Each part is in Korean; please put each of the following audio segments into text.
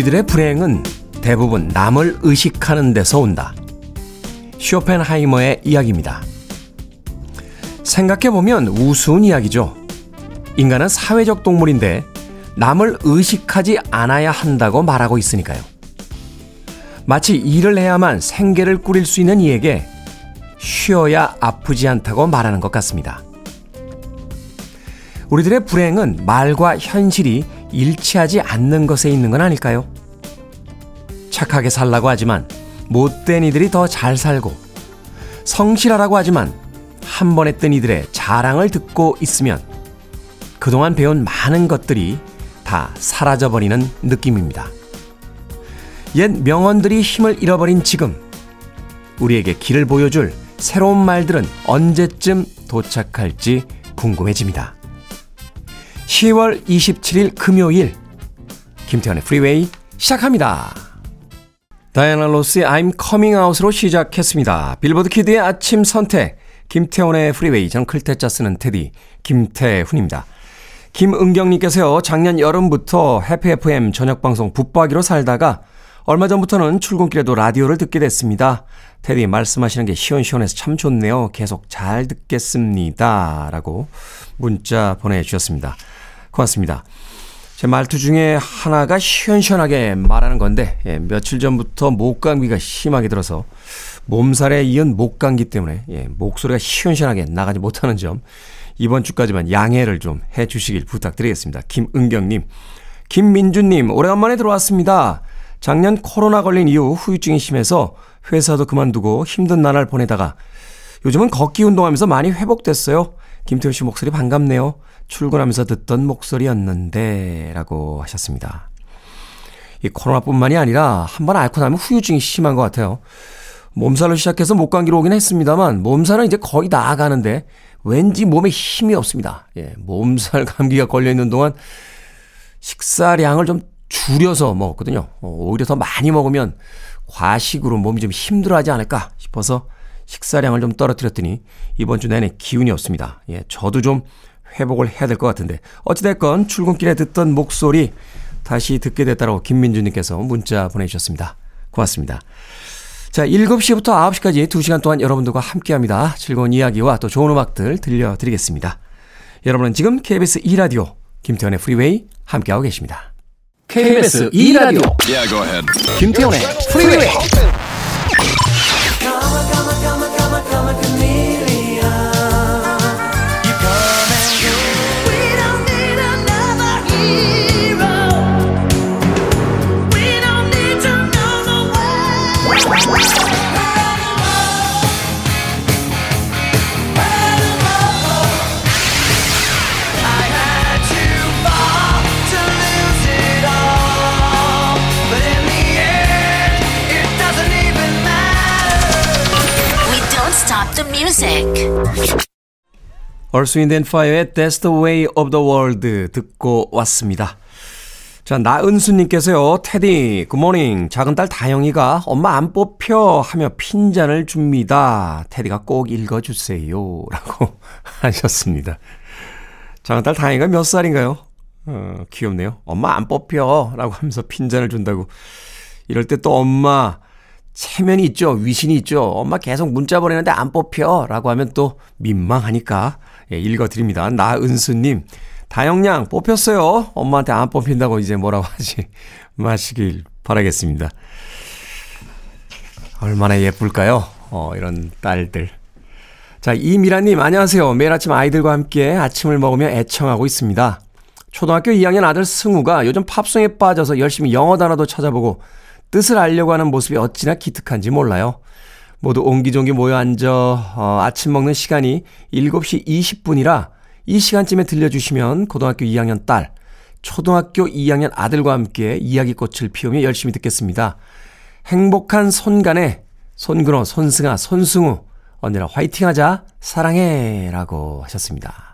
우리들의 불행은 대부분 남을 의식하는 데서 온다. 쇼펜하이머의 이야기입니다. 생각해보면 우스운 이야기죠. 인간은 사회적 동물인데 남을 의식하지 않아야 한다고 말하고 있으니까요. 마치 일을 해야만 생계를 꾸릴 수 있는 이에게 쉬어야 아프지 않다고 말하는 것 같습니다. 우리들의 불행은 말과 현실이 일치하지 않는 것에 있는 건 아닐까요? 착하게 살라고 하지만 못된 이들이 더 잘 살고 성실하라고 하지만 한 번에 뜬 이들의 자랑을 듣고 있으면 그동안 배운 많은 것들이 다 사라져버리는 느낌입니다. 옛 명언들이 힘을 잃어버린 지금 우리에게 길을 보여줄 새로운 말들은 언제쯤 도착할지 궁금해집니다. 10월 27일 금요일 김태훈의 프리웨이 시작합니다. 다이아나 로스의 I'm Coming Out으로 시작했습니다. 빌보드 키드의 아침 선택 김태훈의 프리웨이 저는 클 태 자 쓰는 테디 김태훈입니다. 김은경님께서요 작년 여름부터 해피 FM 저녁 방송 붙박이로 살다가 얼마 전부터는 출근길에도 라디오를 듣게 됐습니다. 테디 말씀하시는 게 시원시원해서 참 좋네요. 계속 잘 듣겠습니다. 라고 문자 보내주셨습니다. 고맙습니다. 제 말투 중에 하나가 시원시원하게 말하는 건데 예, 며칠 전부터 목감기가 심하게 들어서 몸살에 이은 목감기 때문에 예, 목소리가 시원시원하게 나가지 못하는 점 이번 주까지만 양해를 좀 해주시길 부탁드리겠습니다. 김은경님, 김민주님 오래간만에 들어왔습니다. 작년 코로나 걸린 이후 후유증이 심해서 회사도 그만두고 힘든 나날 보내다가 요즘은 걷기 운동하면서 많이 회복됐어요. 김태우 씨 목소리 반갑네요. 출근하면서 듣던 목소리였는데 라고 하셨습니다. 이 코로나뿐만이 아니라 한 번 앓고 나면 후유증이 심한 것 같아요. 몸살로 시작해서 목감기로 오긴 했습니다만 몸살은 이제 거의 나아가는데 왠지 몸에 힘이 없습니다. 예, 몸살 감기가 걸려 있는 동안 식사량을 좀 줄여서 먹었거든요. 어, 오히려 더 많이 먹으면 과식으로 몸이 좀 힘들어하지 않을까 싶어서 식사량을 좀 떨어뜨렸더니 이번 주 내내 기운이 없습니다. 예, 저도 좀 회복을 해야 될 것 같은데 어찌됐건 출근길에 듣던 목소리 다시 듣게 됐다고 김민주님께서 문자 보내주셨습니다. 고맙습니다. 자, 7시부터 9시까지 2시간 동안 여러분들과 함께 합니다. 즐거운 이야기와 또 좋은 음악들 들려드리겠습니다. 여러분은 지금 KBS 2라디오 김태현의 프리웨이 함께하고 계십니다. KBS 2라디오 yeah, 김태현의 프리웨이 music. Earth, Wind and Fire의 That's the Way of the World 듣고 왔습니다. 자, 나은수님께서요, 테디, 굿모닝. 작은 딸 다영이가 엄마 안 뽑혀 하며 핀잔을 줍니다. 테디가 꼭 읽어주세요. 라고 하셨습니다. 작은 딸 다영이가 몇 살인가요? 어, 귀엽네요. 엄마 안 뽑혀. 라고 하면서 핀잔을 준다고. 이럴 때 또 엄마, 체면이 있죠. 위신이 있죠. 엄마 계속 문자 보내는데 안 뽑혀. 라고 하면 또 민망하니까 예, 읽어드립니다. 나은수님, 다영양 뽑혔어요. 엄마한테 안 뽑힌다고 이제 뭐라고 하지 마시길 바라겠습니다. 얼마나 예쁠까요? 어, 이런 딸들. 자, 이미라님, 안녕하세요. 매일 아침 아이들과 함께 아침을 먹으며 애청하고 있습니다. 초등학교 2학년 아들 승우가 요즘 팝송에 빠져서 열심히 영어 단어도 찾아보고 뜻을 알려고 하는 모습이 어찌나 기특한지 몰라요. 모두 옹기종기 모여 앉아 어, 아침 먹는 시간이 7시 20분이라 이 시간쯤에 들려주시면 고등학교 2학년 딸, 초등학교 2학년 아들과 함께 이야기꽃을 피우며 열심히 듣겠습니다. 행복한 손간에 손근호, 손승아, 손승우 언제나 화이팅하자 사랑해 라고 하셨습니다.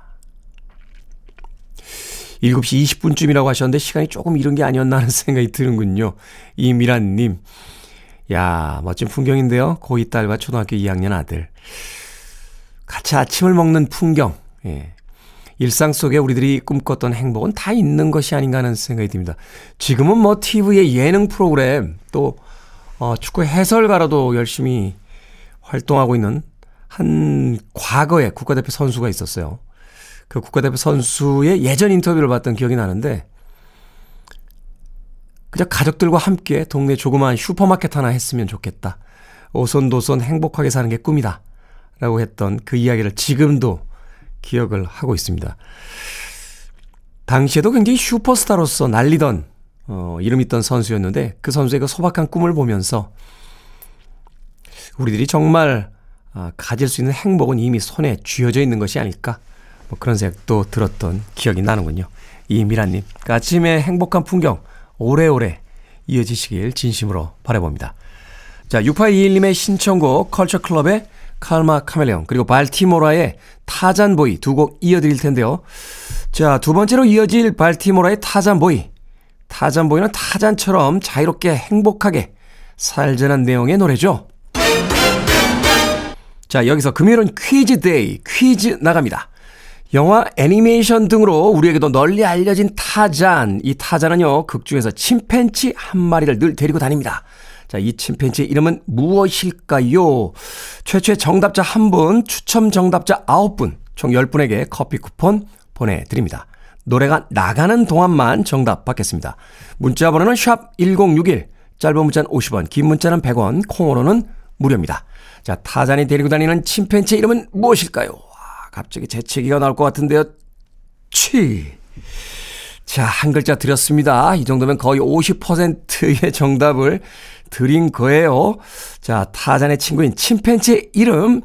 7시 20분쯤이라고 하셨는데 시간이 조금 이른 게 아니었나 하는 생각이 드는군요. 이미란님. 야, 멋진 풍경인데요. 고2 딸과 초등학교 2학년 아들. 같이 아침을 먹는 풍경. 예. 일상 속에 우리들이 꿈꿨던 행복은 다 있는 것이 아닌가 하는 생각이 듭니다. 지금은 뭐 TV의 예능 프로그램 또 어, 축구 해설가로도 열심히 활동하고 있는 한 과거의 국가대표 선수가 있었어요. 그 국가대표 선수의 예전 인터뷰를 봤던 기억이 나는데 그냥 가족들과 함께 동네 조그마한 슈퍼마켓 하나 했으면 좋겠다. 오손도손 행복하게 사는 게 꿈이다. 라고 했던 그 이야기를 지금도 기억을 하고 있습니다. 당시에도 굉장히 슈퍼스타로서 날리던 어, 이름 있던 선수였는데 그 선수의 그 소박한 꿈을 보면서 우리들이 정말 아, 가질 수 있는 행복은 이미 손에 쥐어져 있는 것이 아닐까 뭐 그런 생각도 들었던 기억이 나는군요. 이미라님 그 아침에 행복한 풍경 오래오래 이어지시길 진심으로 바라봅니다. 자 6821님의 신청곡 컬처클럽의 칼마 카멜레온 그리고 발티모라의 타잔보이 두 곡 이어드릴 텐데요. 자, 두 번째로 이어질 발티모라의 타잔보이. 타잔보이는 타잔처럼 자유롭게 행복하게 살자는 내용의 노래죠. 자, 여기서 금요일은 퀴즈 day, 퀴즈 나갑니다. 영화, 애니메이션 등으로 우리에게도 널리 알려진 타잔. 이 타잔은요, 극 중에서 침팬치 한 마리를 늘 데리고 다닙니다. 자, 이 침팬지의 이름은 무엇일까요? 최초의 정답자 1분, 추첨 정답자 9분, 총 10분에게 커피 쿠폰 보내드립니다. 노래가 나가는 동안만 정답 받겠습니다. 문자 번호는 샵 1061, 짧은 문자는 50원, 긴 문자는 100원, 콩으로는 무료입니다. 자, 타잔이 데리고 다니는 침팬지 이름은 무엇일까요? 와, 갑자기 재채기가 나올 것 같은데요. 취. 자, 한 글자 드렸습니다. 이 정도면 거의 50%의 정답을 드린 거예요. 자, 타잔의 친구인 침팬지의 이름,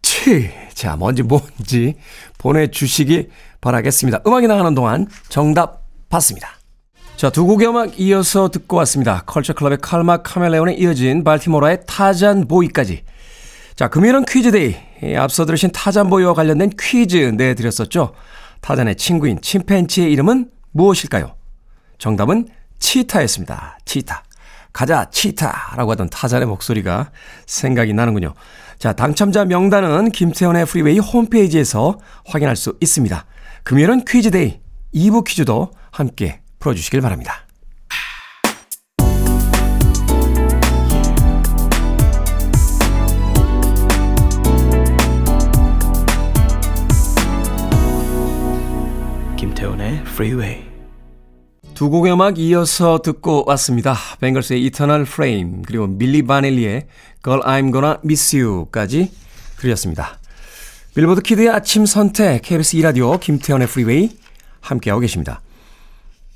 치. 자, 뭔지 뭔지 보내주시기 바라겠습니다. 음악이 나가는 동안 정답 받습니다. 자, 두 곡의 음악 이어서 듣고 왔습니다. 컬처클럽의 칼마 카멜레온에 이어진 발티모라의 타잔 보이까지. 자, 금요일은 퀴즈데이. 앞서 들으신 타잔 보이와 관련된 퀴즈 내드렸었죠. 타잔의 친구인 침팬지의 이름은 무엇일까요? 정답은 치타였습니다. 치타. 가자, 치타 라고 하던 타잔의 목소리가 생각이 나는군요. 자, 당첨자 명단은 김태훈의 프리웨이 홈페이지에서 확인할 수 있습니다. 금요일은 퀴즈 day, 2부 퀴즈도 함께 풀어주시길 바랍니다. 김태훈의 Freeway. 두 곡의 음악 이어서 듣고 왔습니다. 뱅글스의 Eternal Flame 그리고 밀리 바넬리의 Girl I'm Gonna Miss You까지 들렸습니다. 빌보드 키드의 아침 선택 KBS 2라디오 김태훈의 프리웨이 함께하고 계십니다.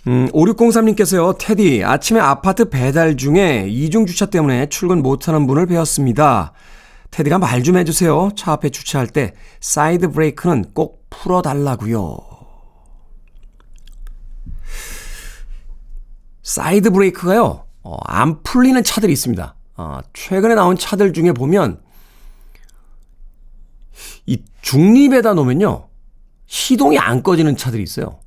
음, 5603님께서요. 테디 아침에 아파트 배달 중에 이중 주차 때문에 출근 못하는 분을 뵈었습니다. 테디가 말 좀 해주세요. 차 앞에 주차할 때 사이드 브레이크는 꼭 풀어달라고요. 사이드 브레이크가요, 어, 안 풀리는 차들이 있습니다. 어, 최근에 나온 차들 중에 보면, 이 중립에다 놓으면요, 시동이 안 꺼지는 차들이 있어요.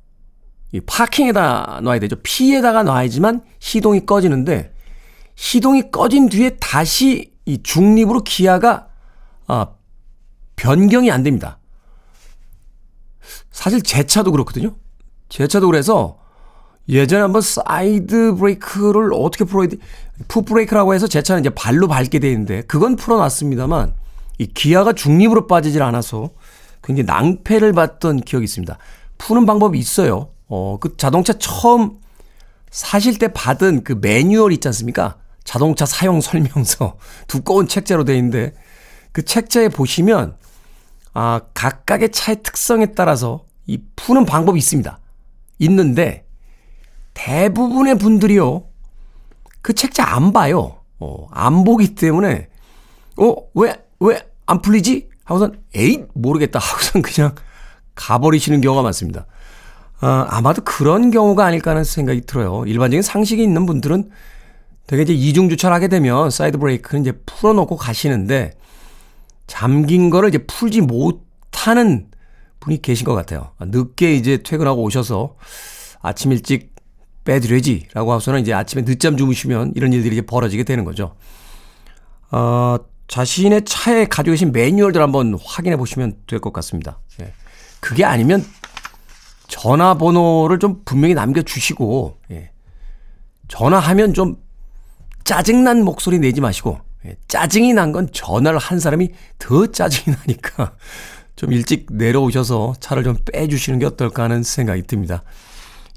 이 파킹에다 놔야 되죠. P에다가 놔야지만 시동이 꺼지는데, 시동이 꺼진 뒤에 다시 이 중립으로 기아가, 아, 변경이 안 됩니다. 사실 제 차도 그렇거든요. 제 차도 그래서 예전에 한번 사이드 브레이크를 어떻게 풀어야 돼? 풋 브레이크라고 해서 제 차는 이제 발로 밟게 돼 있는데 그건 풀어놨습니다만 이 기아가 중립으로 빠지질 않아서 굉장히 낭패를 봤던 기억이 있습니다. 푸는 방법이 있어요. 어, 그 자동차 처음 사실 때 받은 그 매뉴얼 있지 않습니까? 자동차 사용 설명서 두꺼운 책자로 돼 있는데 그 책자에 보시면 아, 각각의 차의 특성에 따라서 이 푸는 방법이 있습니다. 있는데 대부분의 분들이요. 그 책자 안 봐요. 어, 안 보기 때문에, 어, 왜, 왜 안 풀리지? 하고선, 에잇, 모르겠다. 하고선 그냥 가버리시는 경우가 많습니다. 아, 아마도 그런 경우가 아닐까 하는 생각이 들어요. 일반적인 상식이 있는 분들은 대개 이제 이중주차를 하게 되면 사이드 브레이크는 이제 풀어놓고 가시는데, 잠긴 거를 이제 풀지 못하는 분이 계신 것 같아요. 늦게 이제 퇴근하고 오셔서 아침 일찍 빼드려야지 라고 하고서는 이제 아침에 늦잠 주무시면 이런 일들이 이제 벌어지게 되는 거죠. 어, 자신의 차에 가지고 계신 매뉴얼들 한번 확인해 보시면 될 것 같습니다. 예. 그게 아니면 전화번호를 좀 분명히 남겨주시고, 예. 전화하면 좀 짜증난 목소리 내지 마시고, 예. 짜증이 난 건 전화를 한 사람이 더 짜증이 나니까 좀 일찍 내려오셔서 차를 좀 빼주시는 게 어떨까 하는 생각이 듭니다.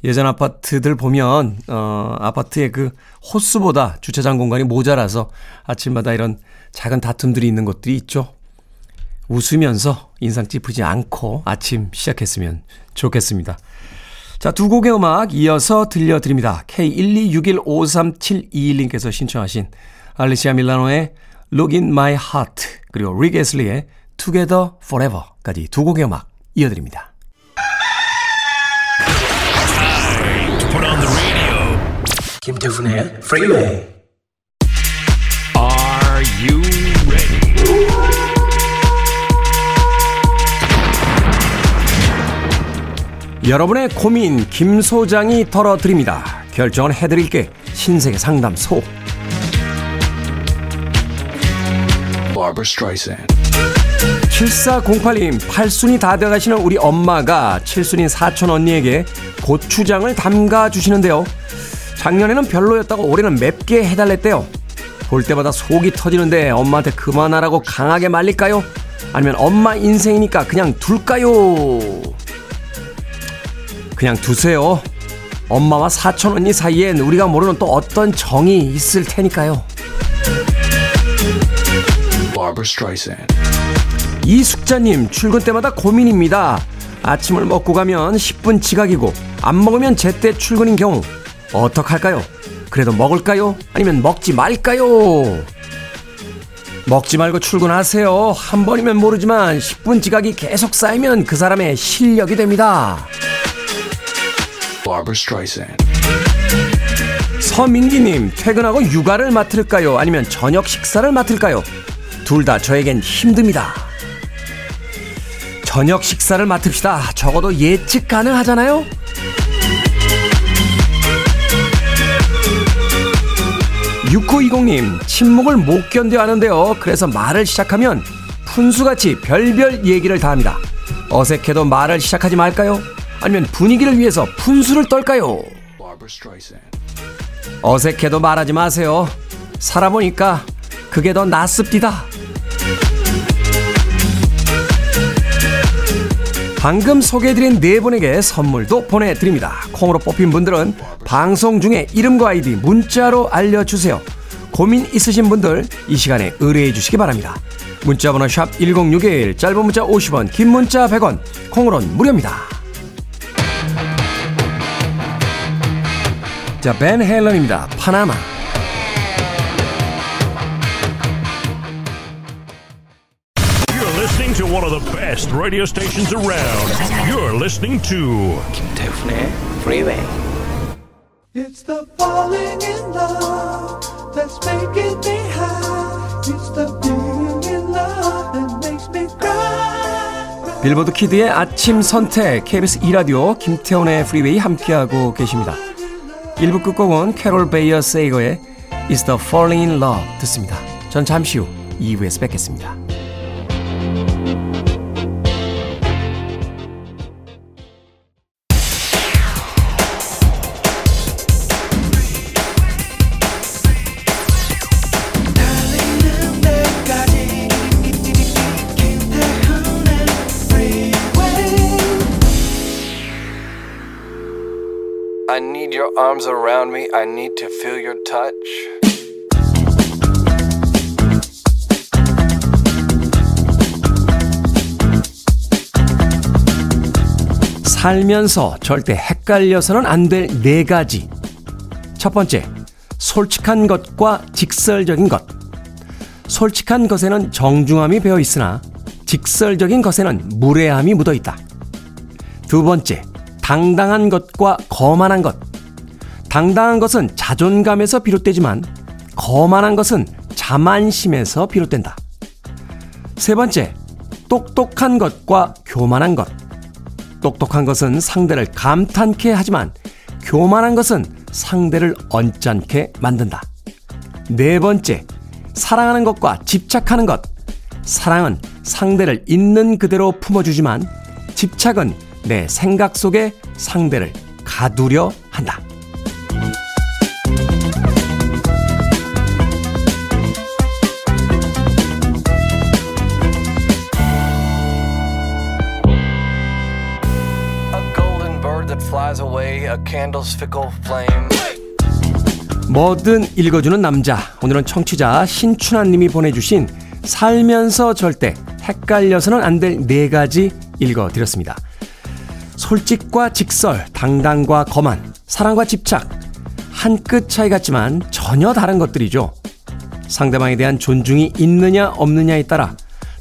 예전 아파트들 보면, 어, 아파트의 그 호수보다 주차장 공간이 모자라서 아침마다 이런 작은 다툼들이 있는 곳들이 있죠. 웃으면서 인상 찌푸지 않고 아침 시작했으면 좋겠습니다. 자, 두 곡의 음악 이어서 들려드립니다. K126153721님께서 신청하신 알리시아 밀라노의 Look in My Heart 그리고 릭 에슬리의 Together Forever까지 두 곡의 음악 이어드립니다. 김태훈의 Freeway. Are you ready? 여러분의 고민 김 소장이 털어드립니다. 결정은 해드릴게 신세계 상담소. Barbara Streisand. 7408님, 팔순이 다 되어가시는 우리 엄마가 칠순인 사촌 언니에게 고추장을 담가 주시는데요. 작년에는 별로였다고 올해는 맵게 해달랬대요. 볼 때마다 속이 터지는데 엄마한테 그만하라고 강하게 말릴까요? 아니면 엄마 인생이니까 그냥 둘까요? 그냥 두세요. 엄마와 사촌 언니 사이엔 우리가 모르는 또 어떤 정이 있을 테니까요. 이숙자님 출근 때마다 고민입니다. 아침을 먹고 가면 10분 지각이고 안 먹으면 제때 출근인 경우 어떡할까요? 그래도 먹을까요? 아니면 먹지 말까요? 먹지 말고 출근하세요. 한 번이면 모르지만 10분 지각이 계속 쌓이면 그 사람의 실력이 됩니다. 서민기님 퇴근하고 육아를 맡을까요? 아니면 저녁 식사를 맡을까요? 둘 다 저에겐 힘듭니다. 저녁 식사를 맡읍시다. 적어도 예측 가능하잖아요? 6920님, 침묵을 못 견뎌 하는데요. 그래서 말을 시작하면 푼수같이 별별 얘기를 다 합니다. 어색해도 말을 시작하지 말까요? 아니면 분위기를 위해서 푼수를 떨까요? 어색해도 말하지 마세요. 살아보니까 그게 더 낫습니다. 방금 소개해드린 네 분에게 선물도 보내드립니다. 콩으로 뽑힌 분들은 방송 중에 이름과 아이디 문자로 알려주세요. 고민 있으신 분들 이 시간에 의뢰해 주시기 바랍니다. 문자번호 샵 1061, 짧은 문자 50원, 긴 문자 100원, 콩으로는 무료입니다. 자, 벤 헬런입니다. 파나마. Best radio stations around. You're listening to 김태훈의 Freeway. It's the falling in love that's making me high. It's the being in love that makes me cry. 빌보드 키드의 아침 선택 KBS 2 라디오 김태훈의 프리웨이 함께하고 계십니다. 1부 끝곡은 캐롤 베이어 세이거의 Is the Falling in Love 듣습니다. 전 잠시 후 2부에서 뵙겠습니다. Arms around me. I need to feel your touch. 살면서 절대 헷갈려서는 안 될 네 가지. 첫 번째, 솔직한 것과 직설적인 것. 솔직한 것에는 정중함이 배어 있으나 직설적인 것에는 무례함이 묻어 있다. 두 번째, 당당한 것과 거만한 것. 당당한 것은 자존감에서 비롯되지만 거만한 것은 자만심에서 비롯된다. 세 번째, 똑똑한 것과 교만한 것. 똑똑한 것은 상대를 감탄케 하지만 교만한 것은 상대를 언짢게 만든다. 네 번째, 사랑하는 것과 집착하는 것. 사랑은 상대를 있는 그대로 품어주지만 집착은 내 생각 속에 상대를 가두려 한다. 뭐든 읽어주는 남자. 오늘은 청취자 신춘하님이 보내주신 살면서 절대 헷갈려서는 안 될 네 가지 읽어드렸습니다. 솔직과 직설, 당당과 거만, 사랑과 집착. 한 끗 차이 같지만 전혀 다른 것들이죠. 상대방에 대한 존중이 있느냐 없느냐에 따라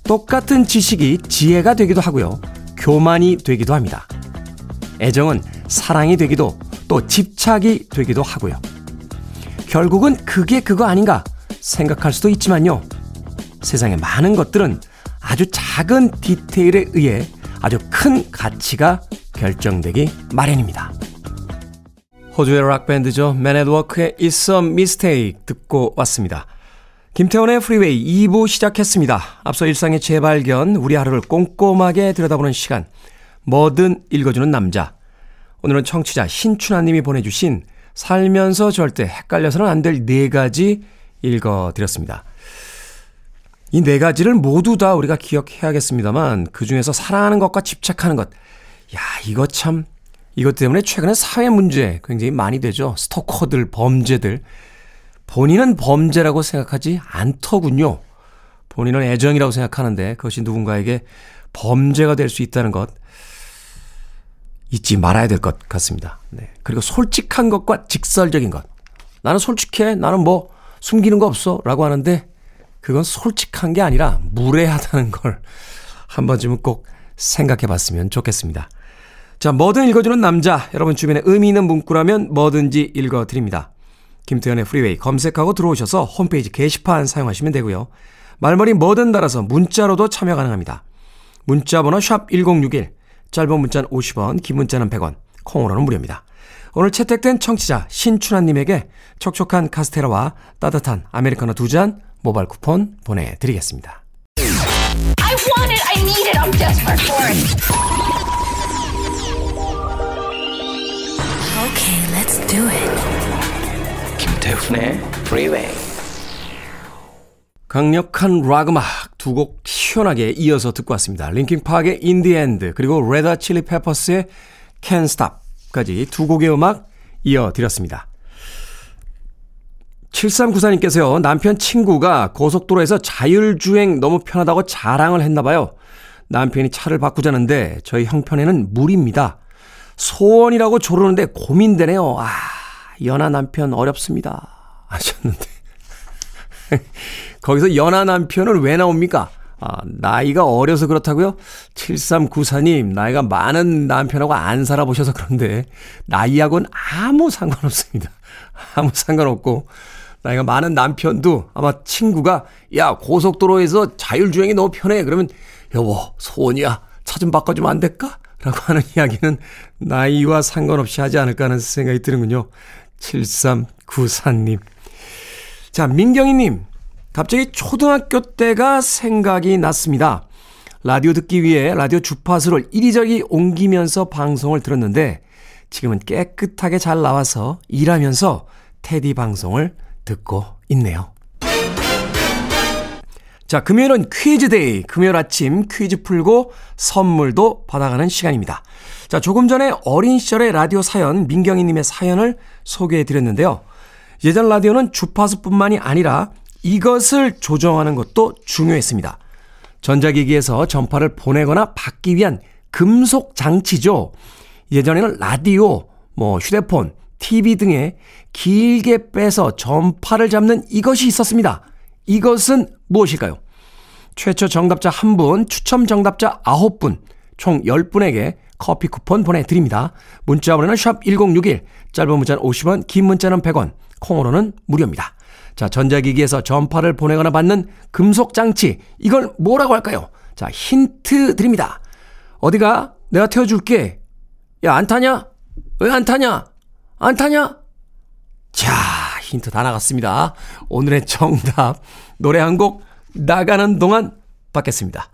똑같은 지식이 지혜가 되기도 하고요. 교만이 되기도 합니다. 애정은 사랑이 되기도 또 집착이 되기도 하고요. 결국은 그게 그거 아닌가 생각할 수도 있지만요. 세상의 많은 것들은 아주 작은 디테일에 의해 아주 큰 가치가 결정되기 마련입니다. 호주의 락밴드죠. Work의 It's a Mistake 듣고 왔습니다. 김태훈의 프리웨이 2부 시작했습니다. 앞서 일상의 재발견, 우리 하루를 꼼꼼하게 들여다보는 시간, 뭐든 읽어주는 남자. 오늘은 청취자 신춘하님이 보내주신 살면서 절대 헷갈려서는 안 될 네 가지 읽어드렸습니다. 이 네 가지를 모두 다 우리가 기억해야겠습니다만 그 중에서 사랑하는 것과 집착하는 것. 야, 이거 참, 이것 때문에 최근에 사회 문제 굉장히 많이 되죠. 스토커들, 범죄들. 본인은 범죄라고 생각하지 않더군요. 본인은 애정이라고 생각하는데 그것이 누군가에게 범죄가 될 수 있다는 것. 잊지 말아야 될 것 같습니다. 네. 그리고 솔직한 것과 직설적인 것. 나는 솔직해. 나는 뭐 숨기는 거 없어. 라고 하는데 그건 솔직한 게 아니라 무례하다는 걸 한 번쯤은 꼭 생각해 봤으면 좋겠습니다. 자, 뭐든 읽어주는 남자. 여러분 주변에 의미 있는 문구라면 뭐든지 읽어드립니다. 김태현의 프리웨이 검색하고 들어오셔서 홈페이지 게시판 사용하시면 되고요. 말머리 뭐든 달아서 문자로도 참여 가능합니다. 문자 번호 샵 1061, 짧은 문자는 50원, 긴 문자는 100원, 콩으로는 무료입니다. 오늘 채택된 청취자 신춘하님에게 촉촉한 카스테라와 따뜻한 아메리카노 두 잔 모바일 쿠폰 보내드리겠습니다. I want it. I need it. I'm desperate for it. Okay, let's do it. 김태훈의 Freeway. 강력한 락 음악 두 곡 시원하게 이어서 듣고 왔습니다. In the End 그리고 레드 칠리 페퍼스의 Can't Stop까지 두 곡의 음악 이어드렸습니다. 7394님께서요, 남편 친구가 고속도로에서 자율주행 너무 편하다고 자랑을 했나 봐요. 남편이 차를 바꾸자는데 저희 형편에는 무리입니다. 소원이라고 조르는데 고민되네요. 아, 연하 남편 어렵습니다. 하셨는데. 거기서 연하 남편은 왜 나옵니까? 아, 나이가 어려서 그렇다고요? 7394님, 나이가 많은 남편하고 안 살아보셔서 그런데, 나이하고는 아무 상관없습니다. 아무 상관없고, 나이가 많은 남편도 아마 친구가, 야, 고속도로에서 자율주행이 너무 편해. 그러면, 여보, 소원이야. 차 좀 바꿔주면 안 될까? 라고 하는 이야기는 나이와 상관없이 하지 않을까 하는 생각이 드는군요. 7394님. 자, 민경희님. 갑자기 초등학교 때가 생각이 났습니다. 라디오 듣기 위해 라디오 주파수를 이리저리 옮기면서 방송을 들었는데 지금은 깨끗하게 잘 나와서 일하면서 테디 방송을 듣고 있네요. 자, 금요일은 퀴즈 day. 금요일 아침 퀴즈 풀고 선물도 받아가는 시간입니다. 자, 조금 전에 어린 시절의 라디오 사연, 민경희님의 사연을 소개해 드렸는데요. 예전 라디오는 주파수뿐만이 아니라 이것을 조정하는 것도 중요했습니다. 전자기기에서 전파를 보내거나 받기 위한 금속 장치죠. 예전에는 라디오, 뭐 휴대폰, TV 등에 길게 빼서 전파를 잡는 이것이 있었습니다. 이것은 무엇일까요? 최초 정답자 1분, 추첨 정답자 9분, 총 10분에게 커피 쿠폰 보내드립니다. 문자 번호는 샵 1061, 짧은 문자는 50원, 긴 문자는 100원, 콩으로는 무료입니다. 자, 전자기기에서 전파를 보내거나 받는 금속 장치, 이걸 뭐라고 할까요? 자, 힌트 드립니다. 어디가? 내가 태워줄게. 야, 안 타냐? 왜 안 타냐? 안 타냐? 자, 힌트 다 나갔습니다. 오늘의 정답. 노래 한 곡 나가는 동안 받겠습니다.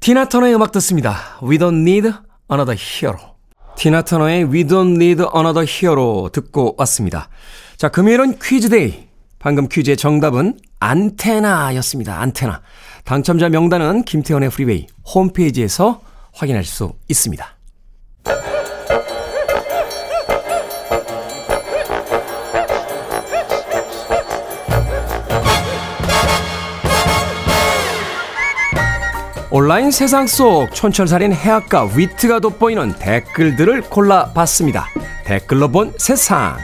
티나 터너의 음악 듣습니다. We don't need Another Hero. 티나 터너의 We Don't Need Another Hero 듣고 왔습니다. 자, 금요일은 퀴즈데이. 방금 퀴즈의 정답은 안테나였습니다. 안테나. 당첨자 명단은 김태원의 프리웨이 홈페이지에서 확인할 수 있습니다. 온라인 세상 속 촌철살인 해학과 위트가 돋보이는 댓글들을 골라봤습니다. 댓글로 본 세상.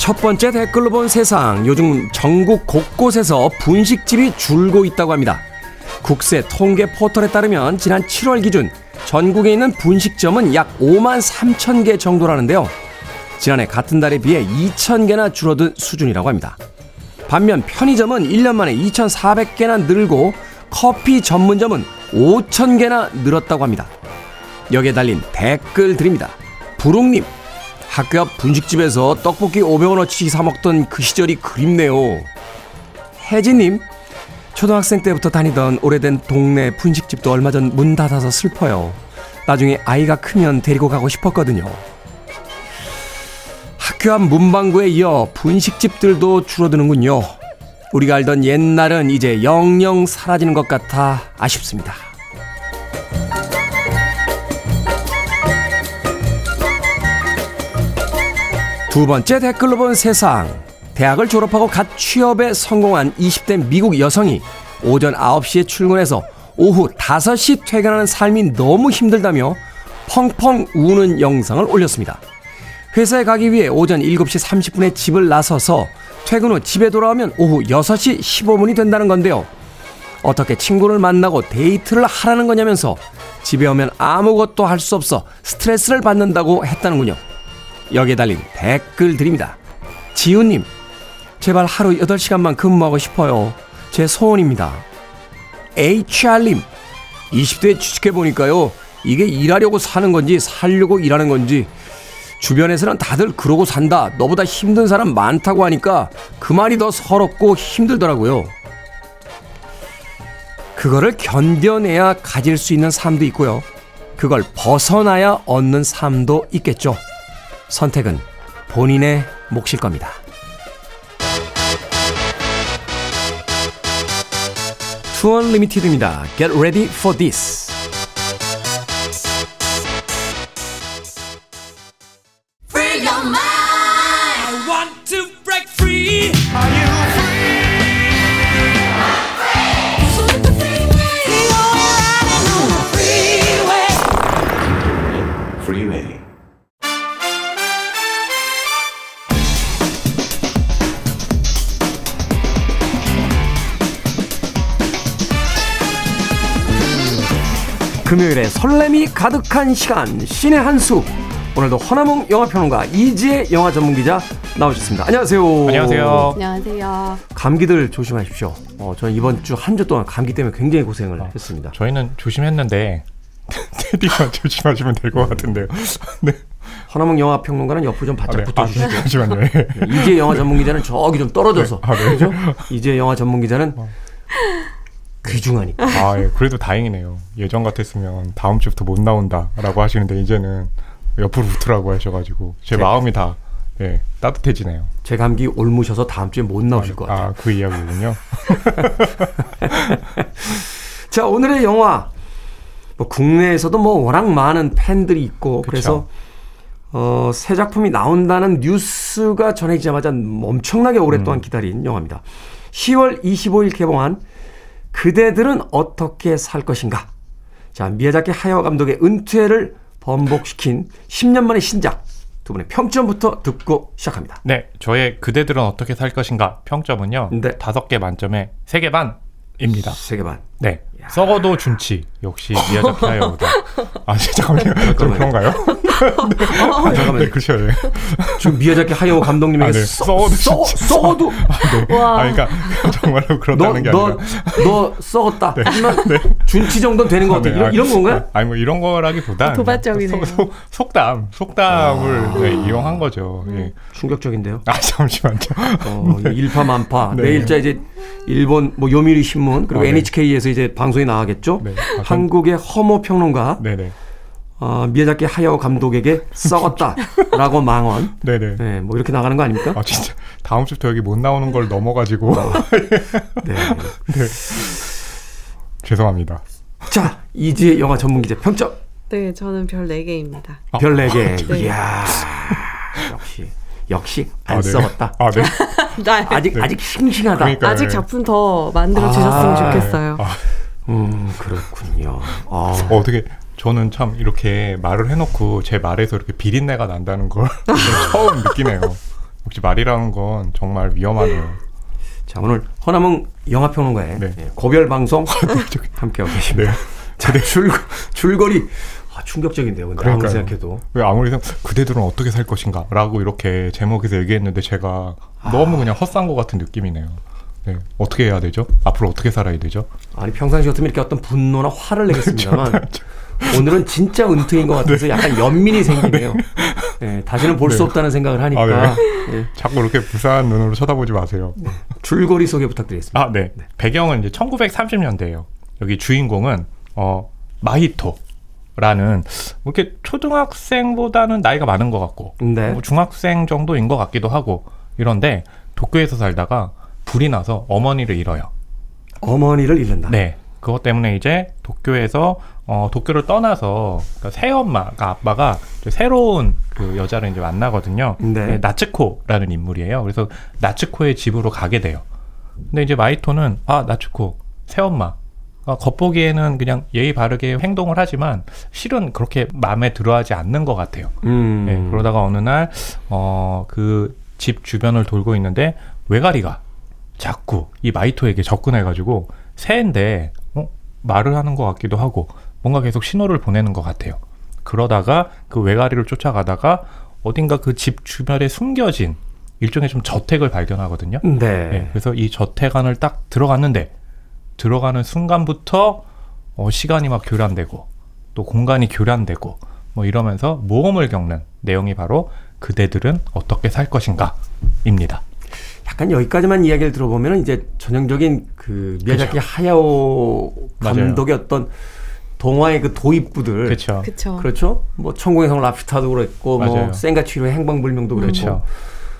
첫 번째 댓글로 본 세상. 요즘 전국 곳곳에서 분식집이 줄고 있다고 합니다. 국세 통계 포털에 따르면 지난 7월 기준 전국에 있는 분식점은 약 5만 3천 개 정도라는데요. 지난해 같은 달에 비해 2천 개나 줄어든 수준이라고 합니다. 반면 편의점은 1년 만에 2,400개나 늘고 커피 전문점은 5천 개나 늘었다고 합니다. 여기에 달린 댓글 드립니다. 부롱님, 학교 앞 분식집에서 떡볶이 500원어치 사 먹던 그 시절이 그립네요. 혜진님, 초등학생 때부터 다니던 오래된 동네 분식집도 얼마 전 문 닫아서 슬퍼요. 나중에 아이가 크면 데리고 가고 싶었거든요. 학교 앞 문방구에 이어 분식집들도 줄어드는군요. 우리가 알던 옛날은 이제 영영 사라지는 것 같아 아쉽습니다. 두 번째 댓글로 본 세상. 대학을 졸업하고 갓 취업에 성공한 20대 미국 여성이 오전 9시에 출근해서 오후 5시 퇴근하는 삶이 너무 힘들다며 펑펑 우는 영상을 올렸습니다. 회사에 가기 위해 오전 7시 30분에 집을 나서서 퇴근 후 집에 돌아오면 오후 6시 15분이 된다는 건데요. 어떻게 친구를 만나고 데이트를 하라는 거냐면서 집에 오면 아무것도 할 수 없어 스트레스를 받는다고 했다는군요. 여기에 달린 댓글 드립니다. 지훈님, 제발 하루 8시간만 근무하고 싶어요. 제 소원입니다. HR님, 20대에 취직해보니까요. 이게 일하려고 사는 건지 살려고 일하는 건지 주변에서는 다들 그러고 산다. 너보다 힘든 사람 많다고 하니까 그 말이 더 서럽고 힘들더라고요. 그거를 견뎌내야 가질 수 있는 삶도 있고요. 그걸 벗어나야 얻는 삶도 있겠죠. 선택은 본인의 몫일 겁니다. 투원 리미티드입니다. Get ready for this. 금요일에 설렘이 가득한 시간 신의 한수 오늘도 허나몽 영화평론가 이지혜 영화 전문기자 나오셨습니다. 안녕하세요. 안녕하세요. 안녕하세요. 감기들 조심하십시오. 어, 저는 이번 주 한 주 동안 감기 때문에 굉장히 고생을 했습니다. 저희는 조심했는데 테디가 조심하시면 될 것 같은데요. 네. 허나몽 영화 평론가는 옆으로 좀 바짝 아, 네. 붙어주시고 아, 잠시만요. 네. 이지혜 영화 전문 기자는 저기 좀 떨어져서 아, 네. 그죠? 이지혜 영화 전문 기자는 귀중하니까 아, 예, 그래도 다행이네요. 예전 같았으면 다음 주부터 못 나온다라고 하시는데 이제는 옆으로 붙으라고 하셔가지고 제 네. 마음이 다 예, 따뜻해지네요. 제 감기 옮으셔서 다음 주에 못 나오실 것 같아요. 아, 그 이야기군요. 자 오늘의 영화 뭐 국내에서도 뭐 워낙 많은 팬들이 있고 그래서 어, 새 작품이 나온다는 뉴스가 전해지자마자 엄청나게 오랫동안 기다린 영화입니다. 10월 25일 개봉한 그대들은 어떻게 살 것인가? 자 미야자키 하야오 감독의 은퇴를 번복시킨 10년 만의 신작 두 분의 평점부터 듣고 시작합니다. 네, 저의 그대들은 어떻게 살 것인가 평점은요. 네. 다섯 개 만점에 세개 반입니다. 세계 반. 네. 야, 썩어도 준치 역시 미야자키 하야오다. 아 잠깐만요. 좀 그런가요? 아, 잠깐만요. 네, 그렇죠. 네. 지금 미야자키 하야오 감독님에게 아, 네. 써, 썩어도 써, 진짜. 썩어도 네. 와. 아 그러니까 정말로 너, 그렇다는 게 아니라. 너, 너 썩었다. 하지만 준치 정도는 되는 것 같아. 네, 이런, 아, 이런 건가요? 아니 뭐 이런 거라기보다 도발적이네요. 속, 속, 속담, 속담을 네, 이용한 거죠. 음. 예. 충격적인데요. 아 잠시만요. 어, 일파만파. 네. 내일자 이제 일본 뭐 요미리 신문 그리고 아, 네. NHK에서 이제 방송이 나가겠죠. 네. 아, 전- 한국의 허모 평론가 네네. 어, 미야자키 하야오 감독에게 썩었다라고 망언. 네네. 네, 뭐 이렇게 나가는 거 아닙니까? 아 진짜 다음 주부터 여기 못 나오는 걸 넘어가지고 네. 네. 죄송합니다. 자, 이지혜 영화 전문 기자 평점 네, 저는 별 4개입니다. 아, 별 4개. 네. 이야. 역시 역시 안 아, 네. 썩었다. 아 네. 아직 네. 아직 싱싱하다. 그러니까. 아직 네. 작품 더 만들어 주셨으면 아, 좋겠어요. 아, 음, 그렇군요. 아, 어, 어떻게 저는 참 이렇게 말을 해놓고 제 말에서 이렇게 비린내가 난다는 걸 처음 느끼네요. 혹시 말이라는 건 정말 위험하네요. 자, 오늘 허남웅 영화 평론가의 네. 예, 고별 방송 함께하고 계십니다. 네. 자, 줄 줄거리 아, 충격적인데요. 근데 아무리 그러니까요. 생각해도 왜 아무리 생각 그대들은 어떻게 살 것인가라고 이렇게 제목에서 얘기했는데 제가 너무 그냥 헛산 것 같은 느낌이네요. 네. 어떻게 해야 되죠? 앞으로 어떻게 살아야 되죠? 아니 평상시 같으면 이렇게 어떤 분노나 화를 내겠습니다만 오늘은 진짜 은퇴인 것 같아서 약간 연민이 생기네요. 네, 다시는 볼수 네. 없다는 생각을 하니까 아, 예, 자꾸 이렇게 불쌍한 눈으로 쳐다보지 마세요. 줄거리 소개 부탁드리겠습니다. 아, 네. 배경은 이제 1930년대예요. 여기 주인공은 어 마히토 라는 뭐 이렇게 초등학생보다는 나이가 많은 것 같고 네. 뭐 중학생 정도인 것 같기도 하고 이런데 도쿄에서 살다가 불이 나서 어머니를 잃어요. 어머니를 잃는다. 네. 그것 때문에 이제 도쿄에서 어, 도쿄를 떠나서 그러니까 새 엄마가 아빠가 이제 새로운 그 여자를 이제 만나거든요. 네. 네, 나츠코라는 인물이에요. 그래서 나츠코의 집으로 가게 돼요. 근데 이제 마이토는 아 나츠코 새 엄마 아, 겉보기에는 그냥 예의 바르게 행동을 하지만 실은 그렇게 마음에 들어하지 않는 것 같아요. 음. 네, 그러다가 어느 날, 어, 그 집 주변을 돌고 있는데, 외가리가 자꾸 이 마이토에게 접근해가지고, 새인데, 어, 말을 하는 것 같기도 하고, 뭔가 계속 신호를 보내는 것 같아요. 그러다가 그 외가리를 쫓아가다가, 어딘가 그 집 주변에 숨겨진 일종의 좀 저택을 발견하거든요. 네. 네, 그래서 이 저택 안을 딱 들어갔는데, 들어가는 순간부터, 어, 시간이 막 교란되고, 또 공간이 교란되고, 뭐 이러면서 모험을 겪는 내용이 바로 그대들은 어떻게 살 것인가입니다. 약간 여기까지만 이야기를 들어보면 이제 전형적인 그 미야자키 하야오 맞아요. 감독의 어떤 동화의 그 도입부들 그렇죠. 그쵸. 그렇죠. 뭐 천국의 성 랍스타도 그랬고 뭐 맞아요. 센가치로의 행방불명도 그랬고 그렇죠.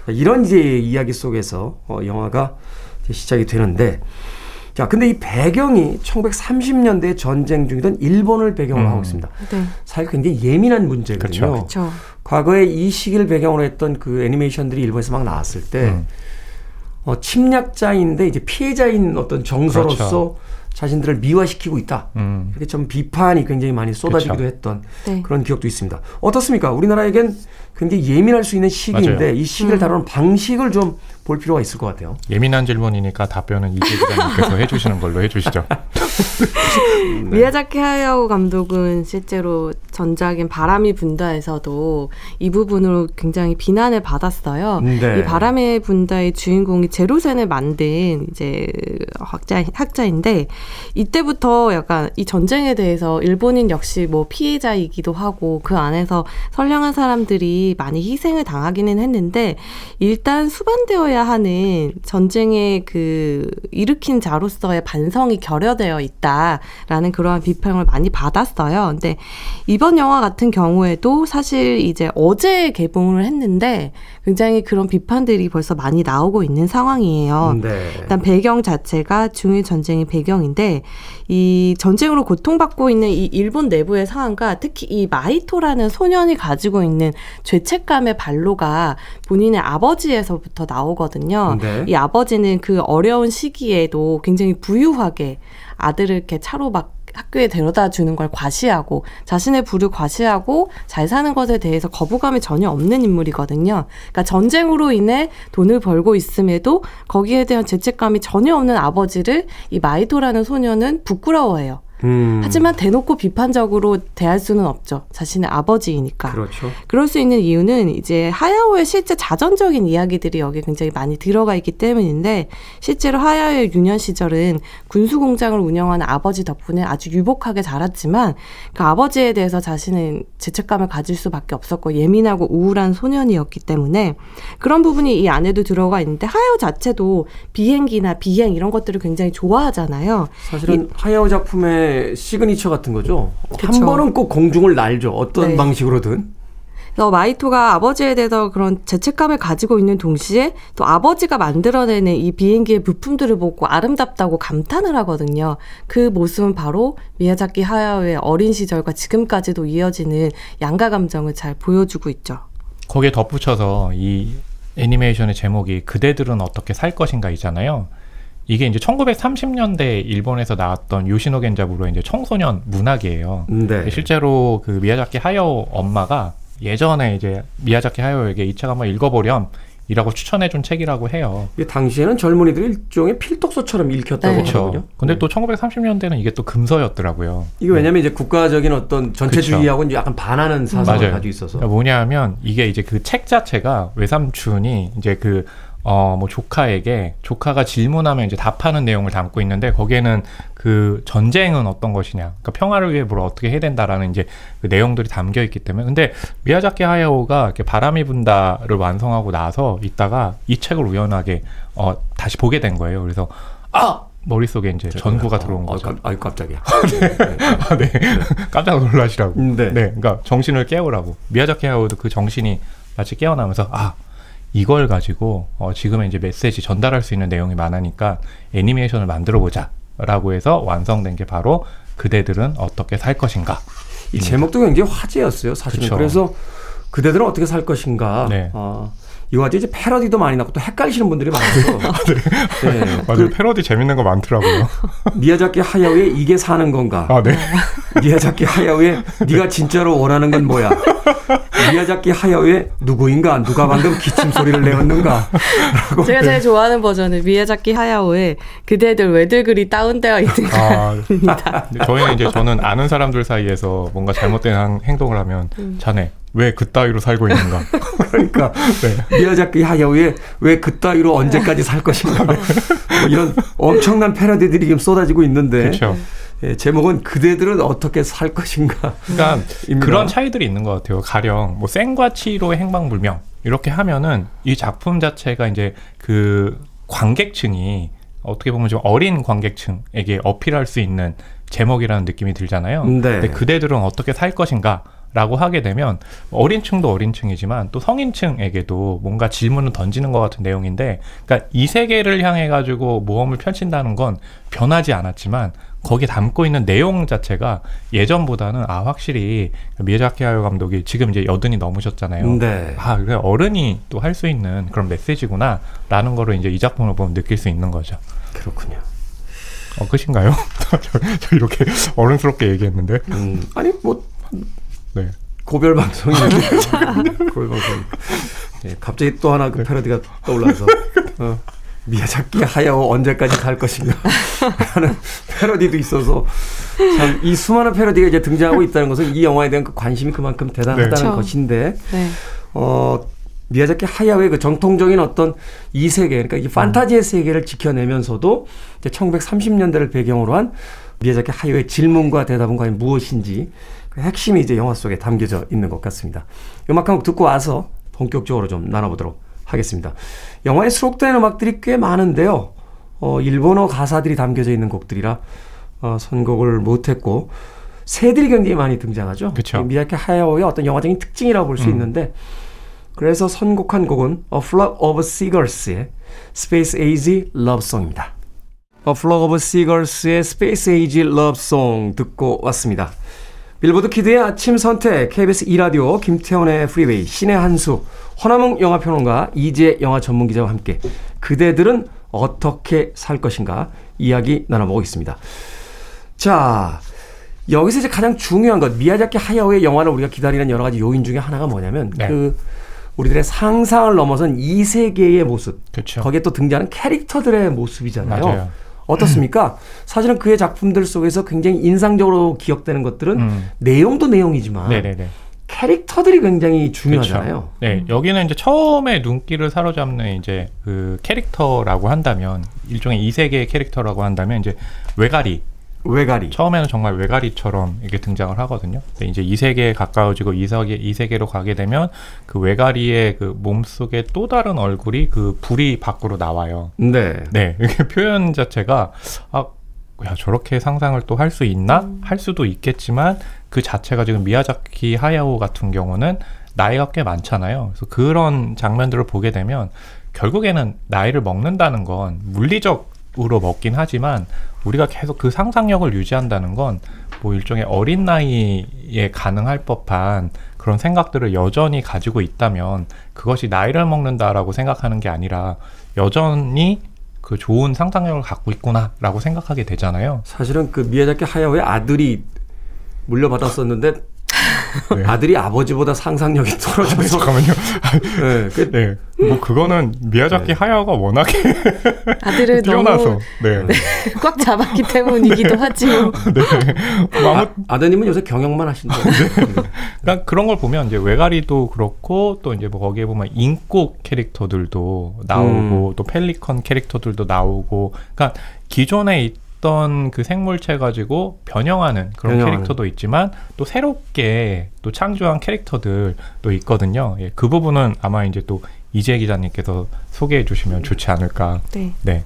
이런 이제 이야기 속에서 어, 영화가 이제 시작이 되는데 자 근데 이 배경이 1930년대 전쟁 중이던 일본을 배경으로 음. 하고 있습니다. 네. 사실 굉장히 예민한 문제거든요. 그렇죠. 과거에 이 시기를 배경으로 했던 그 애니메이션들이 일본에서 막 나왔을 때 음. 어, 침략자인데 이제 피해자인 어떤 정서로서 그렇죠. 자신들을 미화시키고 있다. 음. 이렇게 좀 비판이 굉장히 많이 쏟아지기도 그렇죠. 했던 네. 그런 기억도 있습니다. 어떻습니까? 우리나라에겐 굉장히 예민할 수 있는 시기인데 맞아요. 이 시기를 다루는 방식을 좀 볼 필요가 있을 것 같아요. 예민한 질문이니까 답변은 이재 기자님께서 해주시는 걸로 해주시죠. 미야자키 하야오 감독은 실제로 전작인 바람이 분다에서도 이 부분으로 굉장히 비난을 받았어요. 네. 이 바람의 분다의 주인공이 제로센을 만든 이제 학자 학자인데 이때부터 약간 이 전쟁에 대해서 일본인 역시 뭐 피해자이기도 하고 그 안에서 선량한 사람들이 많이 희생을 당하기는 했는데 일단 수반되어야 하는 전쟁의 그 일으킨 자로서의 반성이 결여되어 있다라는 그러한 비평을 많이 받았어요. 근데 이번 영화 같은 경우에도 사실 이제 어제 개봉을 했는데 굉장히 그런 비판들이 벌써 많이 나오고 있는 상황이에요. 네. 일단 배경 자체가 중일 전쟁의 배경인데 이 전쟁으로 고통받고 있는 이 일본 내부의 상황과 특히 이 마이토라는 소년이 가지고 있는 죄 책감의 발로가 본인의 아버지에서부터 나오거든요. 네. 이 아버지는 그 어려운 시기에도 굉장히 부유하게 아들을 이렇게 차로 막 학교에 데려다 주는 걸 과시하고 자신의 부를 과시하고 잘 사는 것에 대해서 거부감이 전혀 없는 인물이거든요. 그러니까 전쟁으로 인해 돈을 벌고 있음에도 거기에 대한 죄책감이 전혀 없는 아버지를 이 마이토라는 소녀는 부끄러워해요. 음. 하지만 대놓고 비판적으로 대할 수는 없죠. 자신의 아버지이니까. 그렇죠. 그럴 수 있는 이유는 이제 하야오의 실제 자전적인 이야기들이 여기 굉장히 많이 들어가 있기 때문인데 실제로 하야오의 유년 시절은 군수 공장을 운영하는 아버지 덕분에 아주 유복하게 자랐지만 그 아버지에 대해서 자신은 죄책감을 가질 수밖에 없었고 예민하고 우울한 소년이었기 때문에 그런 부분이 이 안에도 들어가 있는데 하야오 자체도 비행기나 비행 이런 것들을 굉장히 좋아하잖아요. 사실은 하야오 작품의 시그니처 같은 거죠. 그쵸. 한 번은 꼭 공중을 날죠. 어떤 네. 방식으로든. 그래서 마히토가 아버지에 대해서 그런 죄책감을 가지고 있는 동시에 또 아버지가 만들어내는 이 비행기의 부품들을 보고 아름답다고 감탄을 하거든요. 그 모습은 바로 미야자키 하야오의 어린 시절과 지금까지도 이어지는 양가 감정을 잘 보여주고 있죠. 거기에 덧붙여서 이 애니메이션의 제목이 그대들은 어떻게 살 것인가이잖아요. 이게 이제 1930년대 일본에서 나왔던 요시노 겐자부로 이제 청소년 문학이에요. 네. 실제로 그 미야자키 하야오 엄마가 예전에 이제 미야자키 하야오에게 이 책 한번 읽어보렴 이라고 추천해준 책이라고 해요. 당시에는 젊은이들이 일종의 필독서처럼 읽혔다고 네. 그렇죠. 하거든요. 근데 네. 또 1930년대는 이게 또 금서였더라고요. 이게 왜냐면 이제 국가적인 어떤 전체주의하고는 약간 반하는 사상을 맞아요. 가지고 있어서. 그러니까 뭐냐면 이게 이제 그 책 자체가 외삼촌이 이제 그 어 뭐 조카에게 조카가 질문하면 이제 답하는 내용을 담고 있는데 거기에는 그 전쟁은 어떤 것이냐, 그러니까 평화를 위해 뭘 어떻게 해야 된다라는 이제 그 내용들이 담겨 있기 때문에 근데 미야자키 하야오가 이렇게 바람이 분다를 완성하고 나서 있다가 이 책을 우연하게 어 다시 보게 된 거예요. 그래서 아 머릿속에 이제 전구가 들어온 어, 거죠. 깜- 아유 깜짝이야. 아, 네. 깜짝 놀라시라고. 네. 네. 그러니까 정신을 깨우라고. 미야자키 하야오도 그 정신이 마치 깨어나면서 아 이걸 가지고 어, 지금의 이제 메시지 전달할 수 있는 내용이 많으니까 애니메이션을 만들어 보자라고 해서 완성된 게 바로 그대들은 어떻게 살 것인가. 이 제목도 굉장히 화제였어요. 사실은. 그쵸. 그래서 그대들은 어떻게 살 것인가. 네. 어, 같이 이제 패러디도 많이 나고 또 헷갈리시는 분들이 많아서. 네. 맞아요. 그 패러디 재밌는 거 많더라고요. 미야자키 하야오의 이게 사는 건가? 아, 네. 미야자키 하야오의 네가 진짜로 원하는 건 뭐야? 미야자키 하야오의 누구인가? 누가 방금 기침 소리를 내었는가? 제가 제일 좋아하는 버전은 미야자키 하야오의 그대들 왜들 그리 다운되어 있는 아, 저희는 이제 저는 아는 사람들 사이에서 뭔가 잘못된 한- 행동을 하면 자네 왜 그따위로 살고 있는가? 그러니까 미야자키 하야오의 왜 그따위로 언제까지 살 것인가? 뭐 이런 엄청난 패러디들이 지금 쏟아지고 있는데 그렇죠. 예, 제목은 그대들은 어떻게 살 것인가? 그러니까 입니다. 그런 차이들이 있는 것 같아요. 가령 뭐 생과 치로의 행방불명 이렇게 하면은 이 작품 자체가 이제 그 관객층이 어떻게 보면 좀 어린 관객층에게 어필할 수 있는 제목이라는 느낌이 들잖아요. 네. 근데 그대들은 어떻게 살 것인가? 라고 하게 되면 어린 층도 어린 층이지만 또 성인층에게도 뭔가 질문을 던지는 것 같은 내용인데 그러니까 이 세계를 향해 가지고 모험을 펼친다는 건 변하지 않았지만 거기에 담고 있는 내용 자체가 예전보다는 아 확실히 미야자키 하야 감독이 지금 이제 여든이 넘으셨잖아요. 네. 아 그래 어른이 또 할 수 있는 그런 메시지구나라는 거를 이제 이 작품을 보면 느낄 수 있는 거죠. 그렇군요. 어 끝인가요? 저, 저 이렇게 어른스럽게 얘기했는데. 음, 아니 뭐 네. 고별 방송이는데 고별 방송. 예, 갑자기 또 하나 그 패러디가 떠올라서 어, 미야자키 하야오 언제까지 살 것인가 하는 패러디도 있어서 참 이 수많은 패러디가 이제 등장하고 있다는 것은 이 영화에 대한 그 관심이 그만큼 대단하다는 네. 것인데 네. 어 미야자키 하야오의 그 정통적인 어떤 이 세계 그러니까 이 판타지의 세계를 지켜내면서도 이제 1930년대를 배경으로 한 미야자키 하야오의 질문과 대답은 과연 무엇인지 그 핵심이 이제 영화 속에 담겨져 있는 것 같습니다. 음악 한 곡 듣고 와서 본격적으로 좀 나눠보도록 하겠습니다. 영화에 수록된 음악들이 꽤 많은데요. 어, 일본어 가사들이 담겨져 있는 곡들이라 어, 선곡을 못했고 새들이 굉장히 많이 등장하죠. 그쵸. 미야키 하야오의 어떤 영화적인 특징이라고 볼수 있는데 그래서 선곡한 곡은 A Flock of Seagulls의 Space Age Love Song입니다. A Flock of Seagulls의 Space Age Love Song 듣고 왔습니다. 빌보드 키드의 아침 선택 KBS 2라디오 김태원의 프리웨이 신의 한수 허남웅 영화평론가 이지혜 영화 전문기자와 함께 그대들은 어떻게 살 것인가 이야기 나눠보고 있습니다. 자 여기서 이제 가장 중요한 것 미야자키 하야오의 영화를 우리가 기다리는 여러 가지 요인 중에 하나가 뭐냐면 네. 그 우리들의 상상을 넘어선 이 세계의 모습. 그렇죠. 거기에 또 등장하는 캐릭터들의 모습이잖아요. 맞아요. 어떻습니까? 사실은 그의 작품들 속에서 굉장히 인상적으로 기억되는 것들은 음. 내용도 내용이지만 네네네. 캐릭터들이 굉장히 중요하잖아요. 그렇죠. 네, 여기는 이제 처음에 눈길을 사로잡는 이제 그 캐릭터라고 한다면 일종의 이 세계의 캐릭터라고 한다면 이제 외가리 외가리. 처음에는 정말 외가리처럼 이게 등장을 하거든요. 근데 이제 이 세계에 가까워지고 이 세계 이 세계로 가게 되면 그 외가리의 그 몸속에 또 다른 얼굴이 그 불이 밖으로 나와요. 네. 네, 이게 표현 자체가 아, 야 저렇게 상상을 또 할 수 있나? 할 수도 있겠지만 그 자체가 지금 미야자키 하야오 같은 경우는 나이가 꽤 많잖아요. 그래서 그런 장면들을 보게 되면 결국에는 나이를 먹는다는 건 물리적 으로 먹긴 하지만 우리가 계속 그 상상력을 유지한다는 건 뭐 일종의 어린 나이에 가능할 법한 그런 생각들을 여전히 가지고 있다면 그것이 나이를 먹는다라고 생각하는 게 아니라 여전히 그 좋은 상상력을 갖고 있구나라고 생각하게 되잖아요. 사실은 그 미야자키 하야오의 아들이 물려받았었는데 네. 아들이 아버지보다 상상력이 떨어져서 잠깐만요. 네, 그 네, 뭐 그거는 미야자키 네. 하야오가 워낙에 아들을 뛰어나서 너무 네, 꽉 잡았기 때문이기도 하지. 뭐. 네. 뭐 아무 아, 아드님은 요새 경영만 하신다고. 그러니까 그런 걸 보면 이제 외가리도 그렇고 또 이제 뭐 거기에 보면 인꼬 캐릭터들도 나오고 음. 또 펠리컨 캐릭터들도 나오고 그러니까 기존에 있던 그 생물체 가지고 변형하는 그런 변형하는. 캐릭터도 있지만 또 새롭게 또 창조한 캐릭터들도 있거든요. 예, 그 부분은 아마 이제 또 이재 기자님께서 소개해 주시면 좋지 않을까. 네. 네.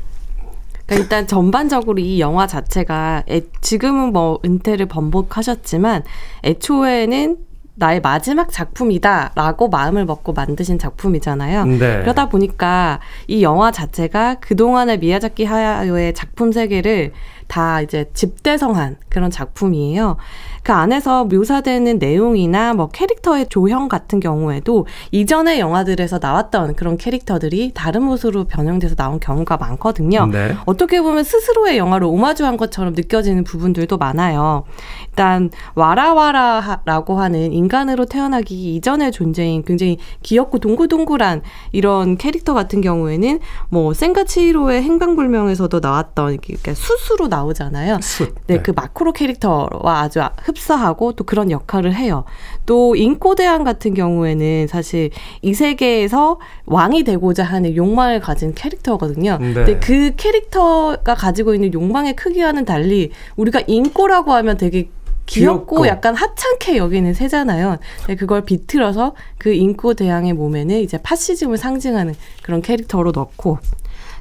그러니까 일단 전반적으로 이 영화 자체가 애- 지금은 뭐 은퇴를 번복하셨지만 애초에는 나의 마지막 작품이다라고 마음을 먹고 만드신 작품이잖아요. 네. 그러다 보니까 이 영화 자체가 그동안의 미야자키 하야오의 작품 세계를 다 이제 집대성한 그런 작품이에요. 그 안에서 묘사되는 내용이나 뭐 캐릭터의 조형 같은 경우에도 이전의 영화들에서 나왔던 그런 캐릭터들이 다른 모습으로 변형돼서 나온 경우가 많거든요. 네. 어떻게 보면 스스로의 영화를 오마주한 것처럼 느껴지는 부분들도 많아요. 일단 와라와라라고 하는 인간으로 태어나기 이전의 존재인 굉장히 귀엽고 동글동글한 이런 캐릭터 같은 경우에는 뭐 센가치히로의 행방불명에서도 나왔던 이렇게 그러니까 숯으로 나오잖아요. 숯. 네, 그 마크로 캐릭터와 아주 흡사하고 또 그런 역할을 해요. 또 인코대왕 같은 경우에는 사실 이 세계에서 왕이 되고자 하는 욕망을 가진 캐릭터거든요. 네. 근데 그 캐릭터가 가지고 있는 욕망의 크기와는 달리 우리가 インコ라고 하면 되게 귀엽고, 귀엽고. 약간 하찮게 여기는 새잖아요. 그걸 비틀어서 그 インコ 대왕의 몸에는 이제 파시즘을 상징하는 그런 캐릭터로 넣고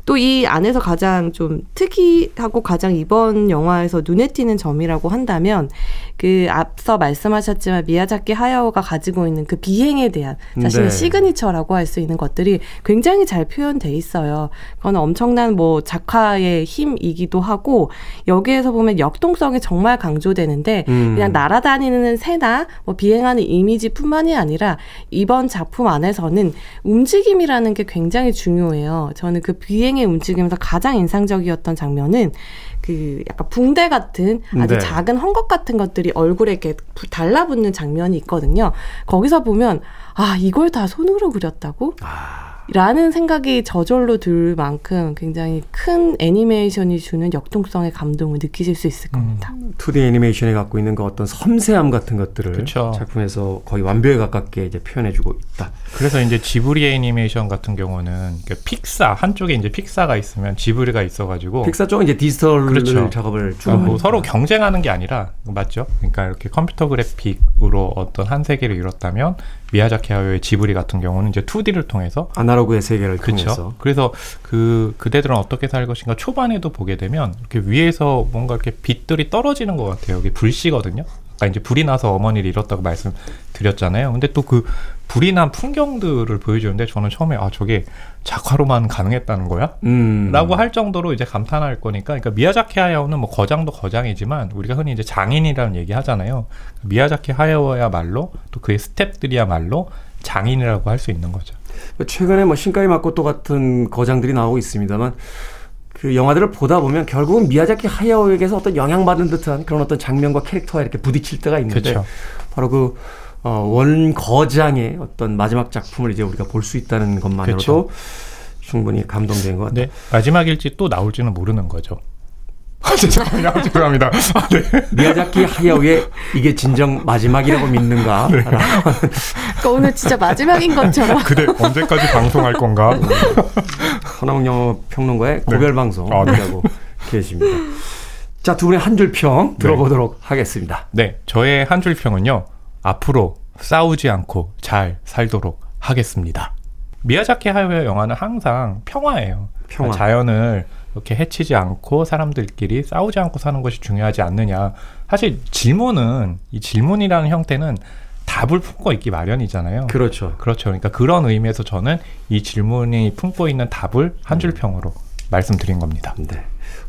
또 이 안에서 가장 좀 특이하고 가장 이번 영화에서 눈에 띄는 점이라고 한다면 그 앞서 말씀하셨지만 미야자키 하야오가 가지고 있는 그 비행에 대한 자신의 네. signature라고 할 수 있는 것들이 굉장히 잘 표현돼 있어요. 그건 엄청난 뭐 작화의 힘이기도 하고 여기에서 보면 역동성이 정말 강조되는데 음. 그냥 날아다니는 새나 뭐 비행하는 이미지뿐만이 아니라 이번 작품 안에서는 움직임이라는 게 굉장히 중요해요. 저는 그 비행의 움직임에서 가장 인상적이었던 장면은 그 약간 붕대 같은 아주 네. 작은 헝겊 같은 것들이 얼굴에 이렇게 부- 달라붙는 장면이 있거든요. 거기서 보면 아 이걸 다 손으로 그렸다고? 라는 생각이 저절로 들 만큼 굉장히 큰 애니메이션이 주는 역동성의 감동을 느끼실 수 있을 겁니다. 2D 애니메이션이 갖고 있는 그 어떤 섬세함 같은 것들을 그쵸. 작품에서 거의 완벽에 가깝게 이제 표현해주고 있다. 그래서 이제 지브리 애니메이션 같은 경우는 그 픽사 한쪽에 이제 픽사가 있으면 지브리가 있어가지고 픽사 쪽은 이제 디지털 그렇죠. 작업을 주로 그러니까 뭐. 서로 경쟁하는 게 아니라 맞죠? 그러니까 이렇게 컴퓨터 그래픽으로 어떤 한 세계를 이뤘다면 미야자키 하야오의 지브리 같은 경우는 이제 2D를 통해서 아 날로그의 세계를 통해서 그렇죠. 그래서 그 그대들은 어떻게 살 것인가 초반에도 보게 되면 이렇게 위에서 뭔가 이렇게 빛들이 떨어지는 것 같아요. 이게 불씨거든요. 아까 이제 불이 나서 어머니를 잃었다고 말씀드렸잖아요. 근데 또 그 불이 난 풍경들을 보여주는데 저는 처음에 아 저게 작화로만 가능했다는 거야? 음. 라고 할 정도로 이제 감탄할 거니까 그러니까 미야자키 하야오는 뭐 거장도 거장이지만 우리가 흔히 이제 장인이라는 얘기 하잖아요. 미야자키 하야오야말로 또 그의 스탭들이야말로 장인이라고 할 수 있는 거죠. 최근에 뭐 신가이 마코토 같은 거장들이 나오고 있습니다만 그 영화들을 보다 보면 결국은 미야자키 하야오에게서 어떤 영향받은 듯한 그런 어떤 장면과 캐릭터와 이렇게 부딪힐 때가 있는데 그쵸. 바로 그 어, 원거장의 어떤 마지막 작품을 이제 우리가 볼 수 있다는 것만으로도 충분히 감동된 것 같아요. 네, 마지막일지 또 나올지는 모르는 거죠. 아, 죄송합니다. 죄송합니다. 아, 네. 미야자키 하야오의 이게 진정 마지막이라고 믿는가? 네. 그러니까 오늘 진짜 마지막인 것처럼. 그대 언제까지 방송할 건가? 허나웅 영어 평론가의 고별 방송 아, 네. 하고 계십니다. 자, 두 분의 한 줄 평 들어보도록 하겠습니다. 네, 저의 한 줄 평은요. 앞으로 싸우지 않고 잘 살도록 하겠습니다. 미야자키 하야오의 영화는 항상 평화예요. 평화. 자연을 이렇게 해치지 않고 사람들끼리 싸우지 않고 사는 것이 중요하지 않느냐. 사실 질문은 이 질문이라는 형태는 답을 품고 있기 마련이잖아요. 그렇죠. 그렇죠. 그러니까 그런 의미에서 저는 이 질문이 품고 있는 답을 한 줄 평으로 말씀드린 겁니다. 네.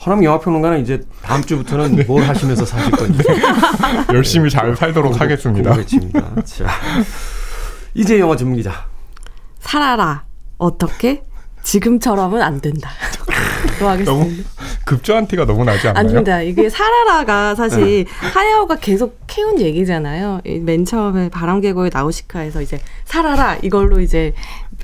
허남 영화 평론가는 이제 다음 주부터는 뭘 하시면서 사실 건지 열심히 잘 살도록 하겠습니다. 궁금해집니다. 자, 이제 영화 전문 기자. 살아라. 어떻게? 지금처럼은 안 된다. 또 하겠습니다. 너무 급조한 티가 너무 나지 않나요? 아닙니다. 이게 사라라가 사실 하야오가 계속 캐온 얘기잖아요. 이맨 처음에 바람개고의 나우시카에서 이제 살아라 이걸로 이제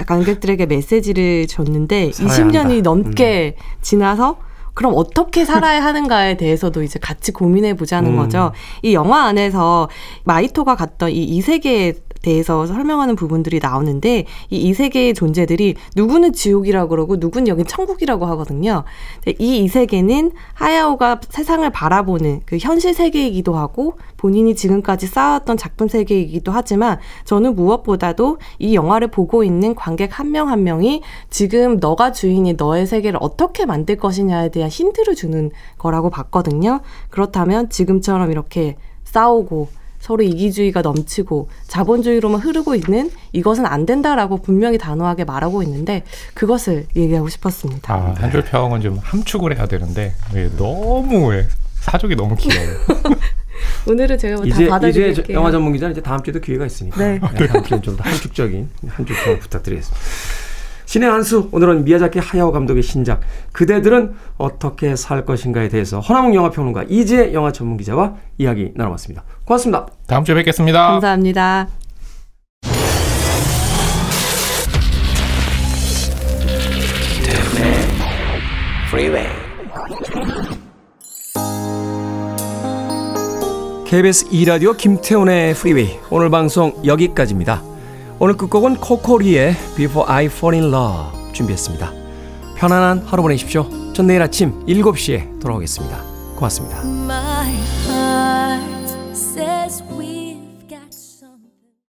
관객들에게 메시지를 줬는데 살아야 20년이 한다. 음. 넘게 지나서 그럼 어떻게 살아야 하는가에 대해서도 이제 같이 고민해 보자는 음. 거죠. 이 영화 안에서 마이토가 갔던 이 이세계에 대해서 설명하는 부분들이 나오는데 이 이 세계의 존재들이 누구는 지옥이라고 그러고 누구는 여긴 천국이라고 하거든요. 근데 이 이 세계는 하야오가 세상을 바라보는 그 현실 세계이기도 하고 본인이 지금까지 쌓았던 작품 세계이기도 하지만 저는 무엇보다도 이 영화를 보고 있는 관객 한명한 명이 지금 너가 주인이 너의 세계를 어떻게 만들 것이냐에 대한 힌트를 주는 거라고 봤거든요. 그렇다면 지금처럼 이렇게 싸우고 서로 이기주의가 넘치고 자본주의로만 흐르고 있는 이것은 안 된다라고 분명히 단호하게 말하고 있는데 그것을 얘기하고 싶었습니다. 아, 한줄 평은 좀 함축을 해야 되는데 왜 너무 왜 사족이 너무 길어요. 오늘은 제가 뭐다 이제 이제 받아드릴게요. 저- 영화 전문 기자는 이제 다음 주에도 기회가 있으니까 네. 다음 주엔 좀더 한축적인 한줄평 부탁드리겠습니다. 신의 한수 오늘은 미야자키 하야오 감독의 신작 그대들은 어떻게 살 것인가에 대해서 허나몽 영화 평론가 이재 영화 전문 기자와 이야기 나눠봤습니다. 고맙습니다. 다음 주에 뵙겠습니다. 감사합니다. Freeway. KBS 2라디오 김태훈의 프리웨이 오늘 방송 여기까지입니다. 오늘 끝곡은 코코리의 Before I Fall in Love 준비했습니다. 편안한 하루 보내십시오. 전 내일 아침 7시에 돌아오겠습니다. 고맙습니다.